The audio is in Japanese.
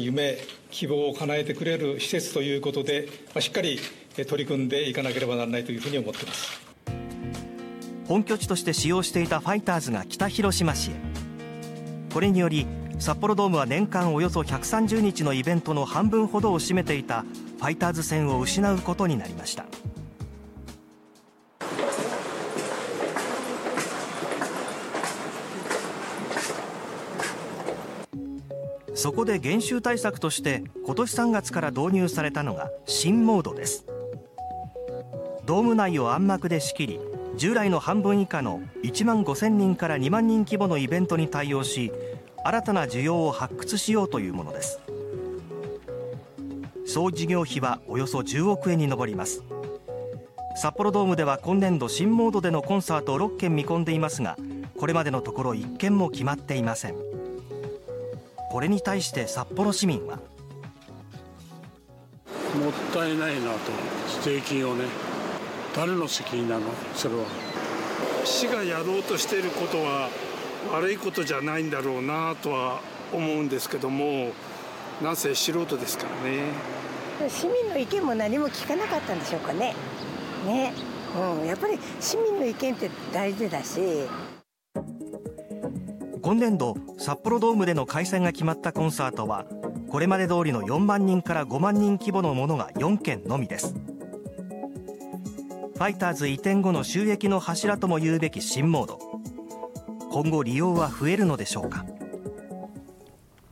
夢希望を叶えてくれる施設ということでしっかり取り組んでいかなければならないというふうに思ってます。本拠地として使用していたファイターズが北広島市へ。これにより札幌ドームは年間およそ130日のイベントの半分ほどを占めていたファイターズ戦を失うことになりました。そこで減収対策として今年3月から導入されたのが新モードです。ドーム内を暗幕で仕切り従来の半分以下の1万5000人から2万人規模のイベントに対応し新たな需要を発掘しようというものです。総事業費はおよそ10億円に上ります。札幌ドームでは今年度新モードでのコンサートを6件見込んでいますがこれまでのところ1件も決まっていません。これに対して札幌市民は。もったいないなと税金をね。誰の責任なの？それは。市がやろうとしていることは悪いことじゃないんだろうなとは思うんですけどもなんせ素人ですからね。市民の意見も何も聞かなかったんでしょうかね。ね、うん、やっぱり市民の意見って大事だし今年度札幌ドームでの開催が決まったコンサートはこれまで通りの4万人から5万人規模のものが4件のみです。ファイターズ移転後の収益の柱とも言うべき新モード。今後利用は増えるのでしょうか？